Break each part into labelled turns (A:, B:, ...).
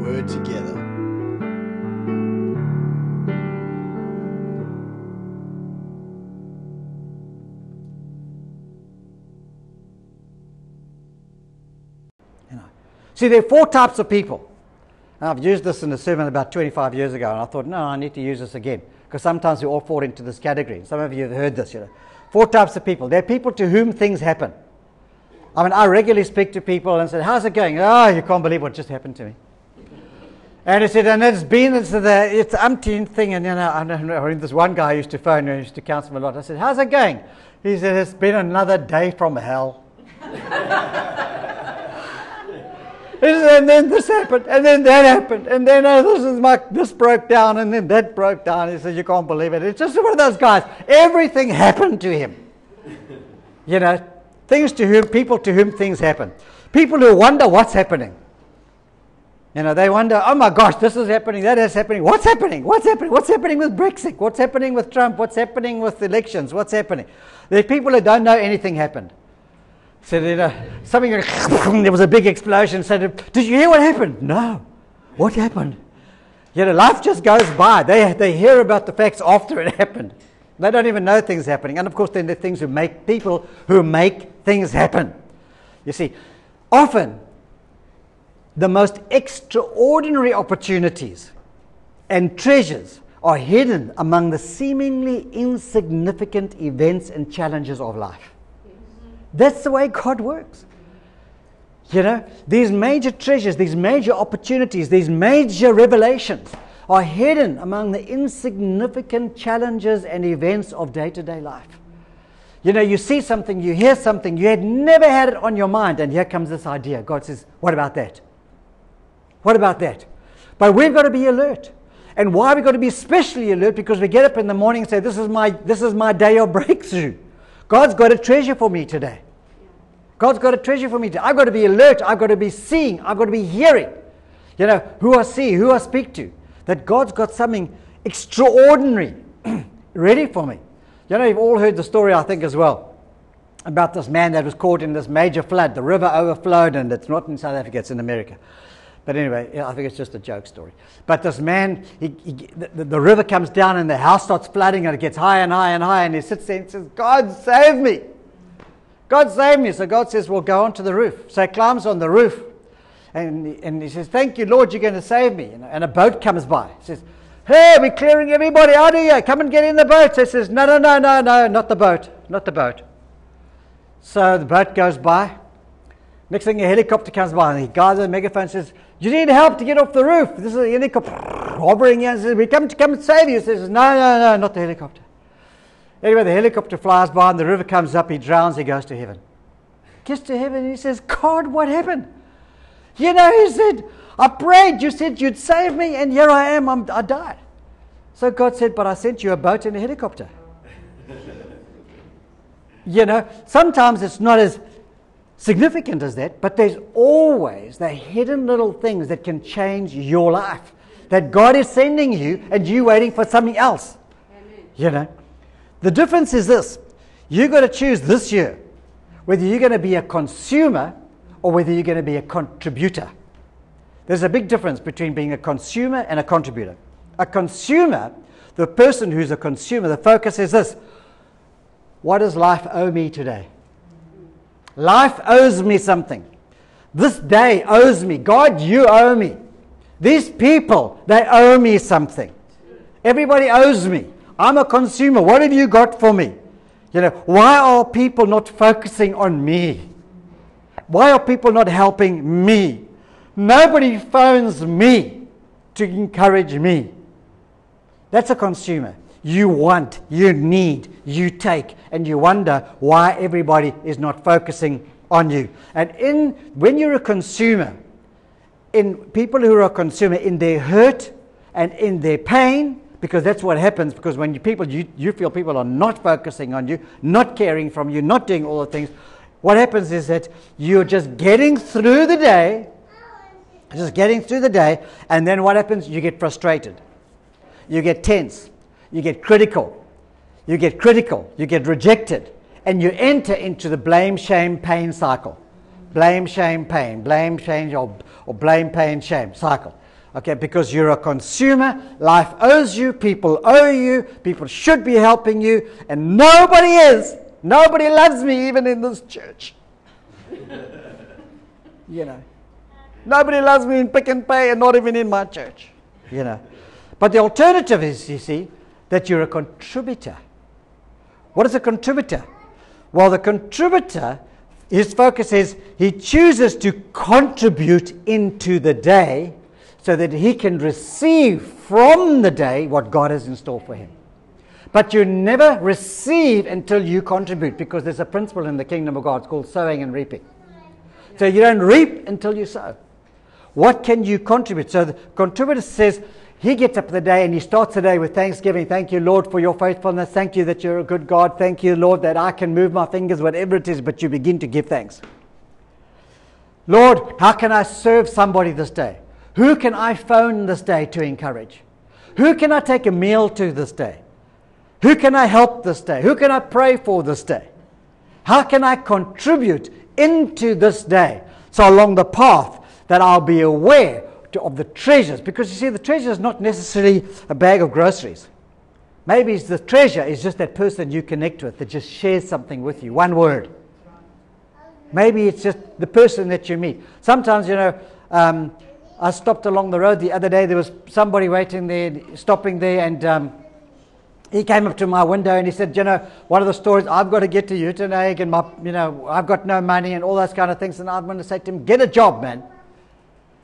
A: Word together.
B: See, there are four types of people. And I've used this in a sermon about 25 years ago, and I thought, no, I need to use this again. Because sometimes we all fall into this category. Some of you have heard this, you know. Four types of people. There are people to whom things happen. I mean, I regularly speak to people and say, How's it going? Oh, you can't believe what just happened to me. And he said, and it's been, it's the, it's umpteenth thing. And, you know, I don't know this one guy I used to phone, who used to counsel him a lot. I said, How's it going? He said, It's been another day from hell. and then this happened, and then that happened, and then oh, this is my this broke down, and then that broke down. He said, "You can't believe it." It's just one of those guys. Everything happened to him. you know, things to whom people to whom things happen. People who wonder what's happening. You know, they wonder, "Oh my gosh, this is happening, that is happening. What's happening? What's happening? What's happening with Brexit? What's happening with Trump? What's happening with elections? What's happening?" There are people who don't know anything happened. So you know, something, there was a big explosion. Said, did you hear what happened? No. What happened? You know, life just goes by. They, they hear about the facts after it happened. They don't even know things happening. And of course, then there are things who make people who make things happen. You see, often the most extraordinary opportunities and treasures are hidden among the seemingly insignificant events and challenges of life. That's the way God works. You know, these major treasures, these major opportunities, these major revelations are hidden among the insignificant challenges and events of day to day life. You know, you see something, you hear something, you had never had it on your mind, and here comes this idea. God says, What about that? What about that? But we've got to be alert. And why we've got to be especially alert? Because we get up in the morning and say, This is my, this is my day of breakthrough. God's got a treasure for me today. God's got a treasure for me today. I've got to be alert. I've got to be seeing. I've got to be hearing. You know, who I see, who I speak to. That God's got something extraordinary ready for me. You know, you've all heard the story, I think, as well, about this man that was caught in this major flood. The river overflowed, and it's not in South Africa, it's in America. But anyway, I think it's just a joke story. But this man, he, he, the, the, river comes down and the house starts flooding and it gets higher and higher and higher. And he sits there and says, God, save me. God, save me. So God says, Well, go onto the roof. So he climbs on the roof and, and he says, Thank you, Lord, you're going to save me. And a boat comes by. He says, Hey, we're clearing everybody out of here. Come and get in the boat. So he says, No, no, no, no, no, not the boat. Not the boat. So the boat goes by. Next thing, a helicopter comes by, and the guy with the megaphone says, You need help to get off the roof. This is a helicopter hovering here and says, We come to come and save you. He says, No, no, no, not the helicopter. Anyway, the helicopter flies by, and the river comes up. He drowns, he goes to heaven. Gets to heaven, and he says, God, what happened? You know, he said, I prayed, you said you'd save me, and here I am, I'm, I died. So God said, But I sent you a boat and a helicopter. you know, sometimes it's not as significant as that, but there's always the hidden little things that can change your life. That God is sending you and you waiting for something else. Amen. You know? The difference is this you've got to choose this year whether you're going to be a consumer or whether you're going to be a contributor. There's a big difference between being a consumer and a contributor. A consumer, the person who's a consumer, the focus is this what does life owe me today? Life owes me something. This day owes me. God, you owe me. These people, they owe me something. Everybody owes me. I'm a consumer. What have you got for me? You know, why are people not focusing on me? Why are people not helping me? Nobody phones me to encourage me. That's a consumer. You want, you need, you take, and you wonder why everybody is not focusing on you. And in when you're a consumer, in people who are a consumer, in their hurt and in their pain, because that's what happens. Because when you, people, you, you feel people are not focusing on you, not caring from you, not doing all the things, what happens is that you're just getting through the day, just getting through the day, and then what happens? You get frustrated, you get tense, you get critical, you get critical, you get rejected, and you enter into the blame, shame, pain cycle. Blame, shame, pain, blame, shame, or, or blame, pain, shame cycle. Okay, because you're a consumer, life owes you, people owe you, people should be helping you, and nobody is. Nobody loves me even in this church. you know. Nobody loves me in Pick and Pay and not even in my church. You know. But the alternative is, you see, that you're a contributor. What is a contributor? Well, the contributor, his focus is he chooses to contribute into the day so that he can receive from the day what God has in store for him. But you never receive until you contribute because there's a principle in the kingdom of God called sowing and reaping. So you don't reap until you sow. What can you contribute? So the contributor says, he gets up the day and he starts the day with thanksgiving. Thank you, Lord, for your faithfulness. Thank you that you're a good God. Thank you, Lord, that I can move my fingers, whatever it is, but you begin to give thanks. Lord, how can I serve somebody this day? Who can I phone this day to encourage? Who can I take a meal to this day? Who can I help this day? Who can I pray for this day? How can I contribute into this day? So, along the path that I'll be aware to, of the treasures, because you see, the treasure is not necessarily a bag of groceries. Maybe the treasure is just that person you connect with that just shares something with you, one word. Maybe it's just the person that you meet. Sometimes, you know, um, I stopped along the road the other day. There was somebody waiting there, stopping there, and um, he came up to my window and he said, "You know, one of the stories I've got to get to Uitenhage, and my, you know, I've got no money and all those kind of things." And I'm going to say to him, "Get a job, man."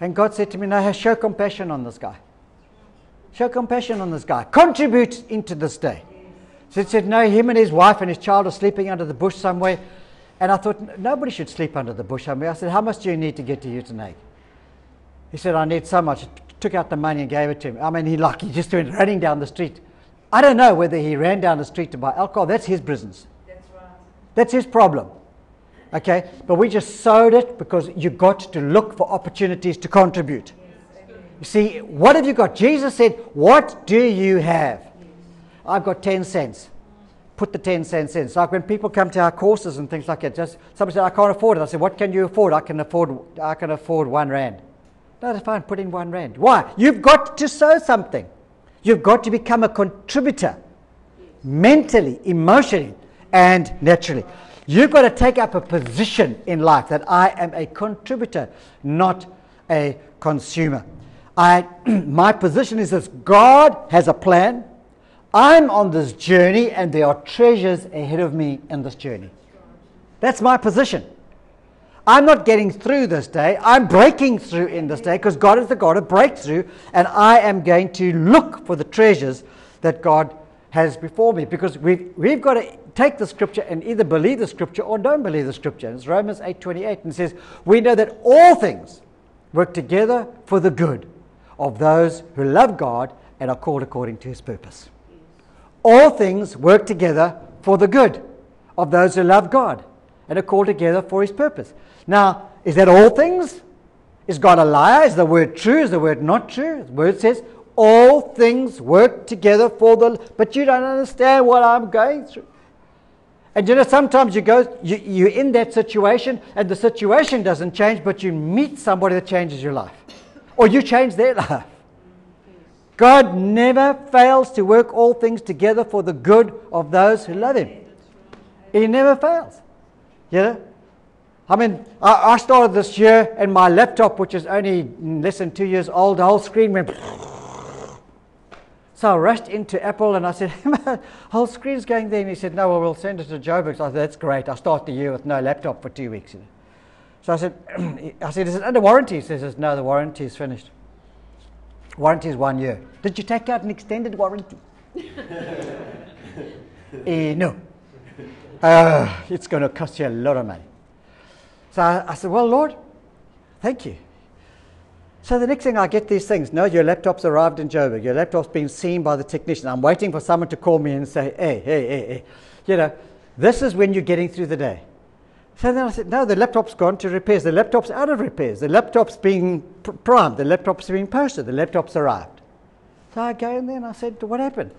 B: And God said to me, "No, show compassion on this guy. Show compassion on this guy. Contribute into this day." So he said, "No, him and his wife and his child are sleeping under the bush somewhere." And I thought nobody should sleep under the bush somewhere. I said, "How much do you need to get to Uitenhage?" He said, "I need so much." Took out the money and gave it to him. I mean, he like he just went running down the street. I don't know whether he ran down the street to buy alcohol. That's his business.
C: That's right.
B: That's his problem. Okay? But we just sowed it because you got to look for opportunities to contribute. You see, what have you got? Jesus said, What do you have? I've got 10 cents. Put the 10 cents in. So like when people come to our courses and things like that, just somebody said, I can't afford it. I said, What can you afford? I can afford I can afford one rand. No, that's fine, put in one rand. Why? You've got to sow something. You've got to become a contributor mentally, emotionally, and naturally. You've got to take up a position in life that I am a contributor, not a consumer. I, my position is this God has a plan. I'm on this journey, and there are treasures ahead of me in this journey. That's my position. I'm not getting through this day. I'm breaking through in this day because God is the God of breakthrough, and I am going to look for the treasures that God has before me because we've, we've got to take the scripture and either believe the scripture or don't believe the scripture. It's Romans 8:28 and says, "We know that all things work together for the good of those who love God and are called according to his purpose." All things work together for the good of those who love God and are called together for his purpose. Now, is that all things? Is God a liar? Is the word true? Is the word not true? The word says, all things work together for the. But you don't understand what I'm going through. And you know, sometimes you go, you, you're in that situation, and the situation doesn't change, but you meet somebody that changes your life. Or you change their life. God never fails to work all things together for the good of those who love Him. He never fails. You know? I mean, I, I started this year, and my laptop, which is only less than two years old, the whole screen went. So I rushed into Apple and I said, whole screen's going there. And he said, no, well, we'll send it to Joburg. So I said, that's great. I'll start the year with no laptop for two weeks. So I said, I said, is it under warranty? He says, no, the warranty is finished. Warranty is one year. Did you take out an extended warranty? eh, no. Uh, it's going to cost you a lot of money. So I, I said, well, Lord, thank you. So the next thing I get these things. No, your laptop's arrived in Joburg. Your laptop's been seen by the technician. I'm waiting for someone to call me and say, hey, hey, hey, hey. You know, this is when you're getting through the day. So then I said, no, the laptop's gone to repairs. The laptop's out of repairs. The laptop's being pr- primed. The laptop's being posted. The laptop's arrived. So I go in there and I said, what happened?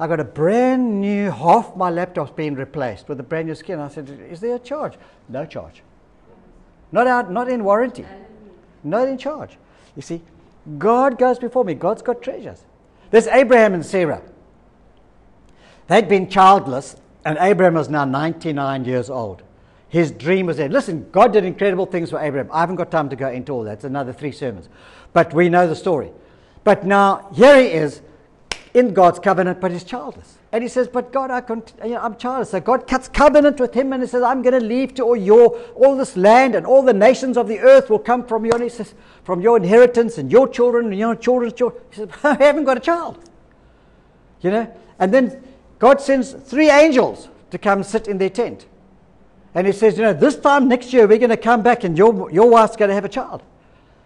B: I got a brand new, half my laptop's been replaced with a brand new skin. I said, Is there a charge? No charge. Not out, not in warranty. Not in charge. You see, God goes before me. God's got treasures. There's Abraham and Sarah. They'd been childless, and Abraham was now 99 years old. His dream was there. Listen, God did incredible things for Abraham. I haven't got time to go into all that. It's another three sermons. But we know the story. But now, here he is in God's covenant, but he's childless. And he says, But God, I cont- you know, I'm childless. So God cuts covenant with him and he says, I'm going to leave to all your all this land and all the nations of the earth will come from you. And he says, From your inheritance and your children and your children's children. He says, I haven't got a child. You know? And then God sends three angels to come sit in their tent. And he says, You know, this time next year we're going to come back and your, your wife's going to have a child.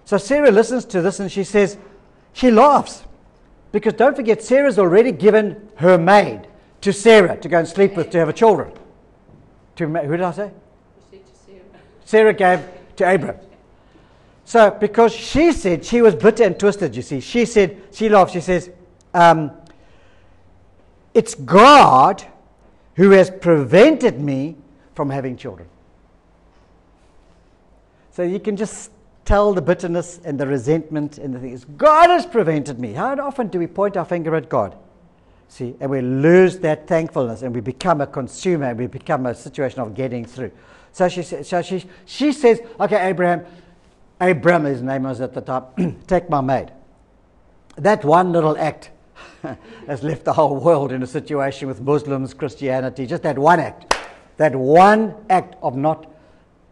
B: So Sarah listens to this and she says, She laughs. Because don't forget, Sarah's already given her maid to Sarah to go and sleep with to have a children. To who did I say? Sarah gave to Abraham. So because she said she was bitter and twisted, you see, she said she laughed. She says, um, "It's God who has prevented me from having children." So you can just tell the bitterness and the resentment and the things. God has prevented me. How often do we point our finger at God? See, and we lose that thankfulness and we become a consumer and we become a situation of getting through. So she, so she, she says, Okay, Abraham, Abraham, his name was at the time, take my maid. That one little act has left the whole world in a situation with Muslims, Christianity, just that one act. That one act of not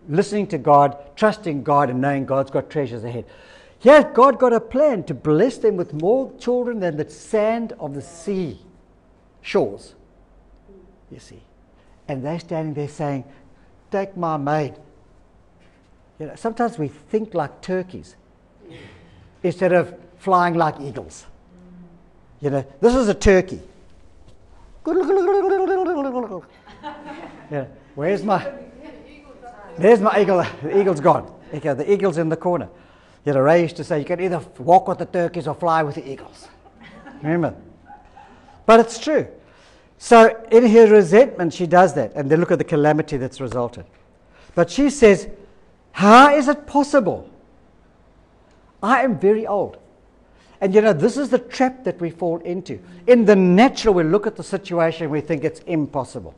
B: listening to God, trusting God, and knowing God's got treasures ahead. Here, God got a plan to bless them with more children than the sand of the sea shores. You see. And they're standing there saying, Take my maid. You know, sometimes we think like turkeys instead of flying like eagles. You know, this is a turkey. Yeah, where's my there's my eagle. The eagle's gone. Okay, the eagle's in the corner. You know, a used to say you can either walk with the turkeys or fly with the eagles. Remember? But it's true. So in her resentment, she does that. And then look at the calamity that's resulted. But she says, How is it possible? I am very old. And you know, this is the trap that we fall into. In the natural, we look at the situation, we think it's impossible.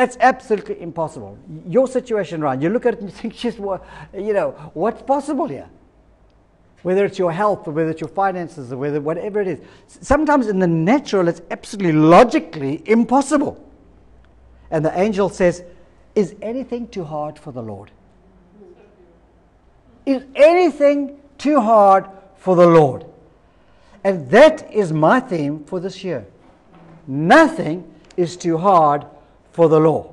B: It's absolutely impossible. Your situation, Ryan, you look at it and you think, just, what, you know, what's possible here? Whether it's your health or whether it's your finances or whether whatever it is. Sometimes in the natural, it's absolutely logically impossible. And the angel says, Is anything too hard for the Lord? Is anything too hard for the Lord? And that is my theme for this year. Nothing is too hard for the law.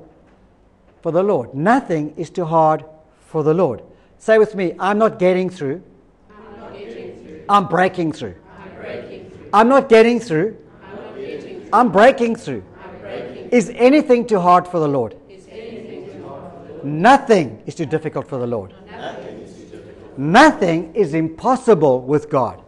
B: For the Lord. Nothing is too hard for the Lord. Say with me, I'm not getting through.
C: I'm not getting through.
B: I'm breaking through.
C: I'm breaking through.
B: I'm not getting through.
C: I'm not getting through.
B: I'm breaking through.
C: Breaking.
B: Is anything too hard for the Lord? Nothing is too difficult for the Lord.
C: Nothing is
B: impossible with God.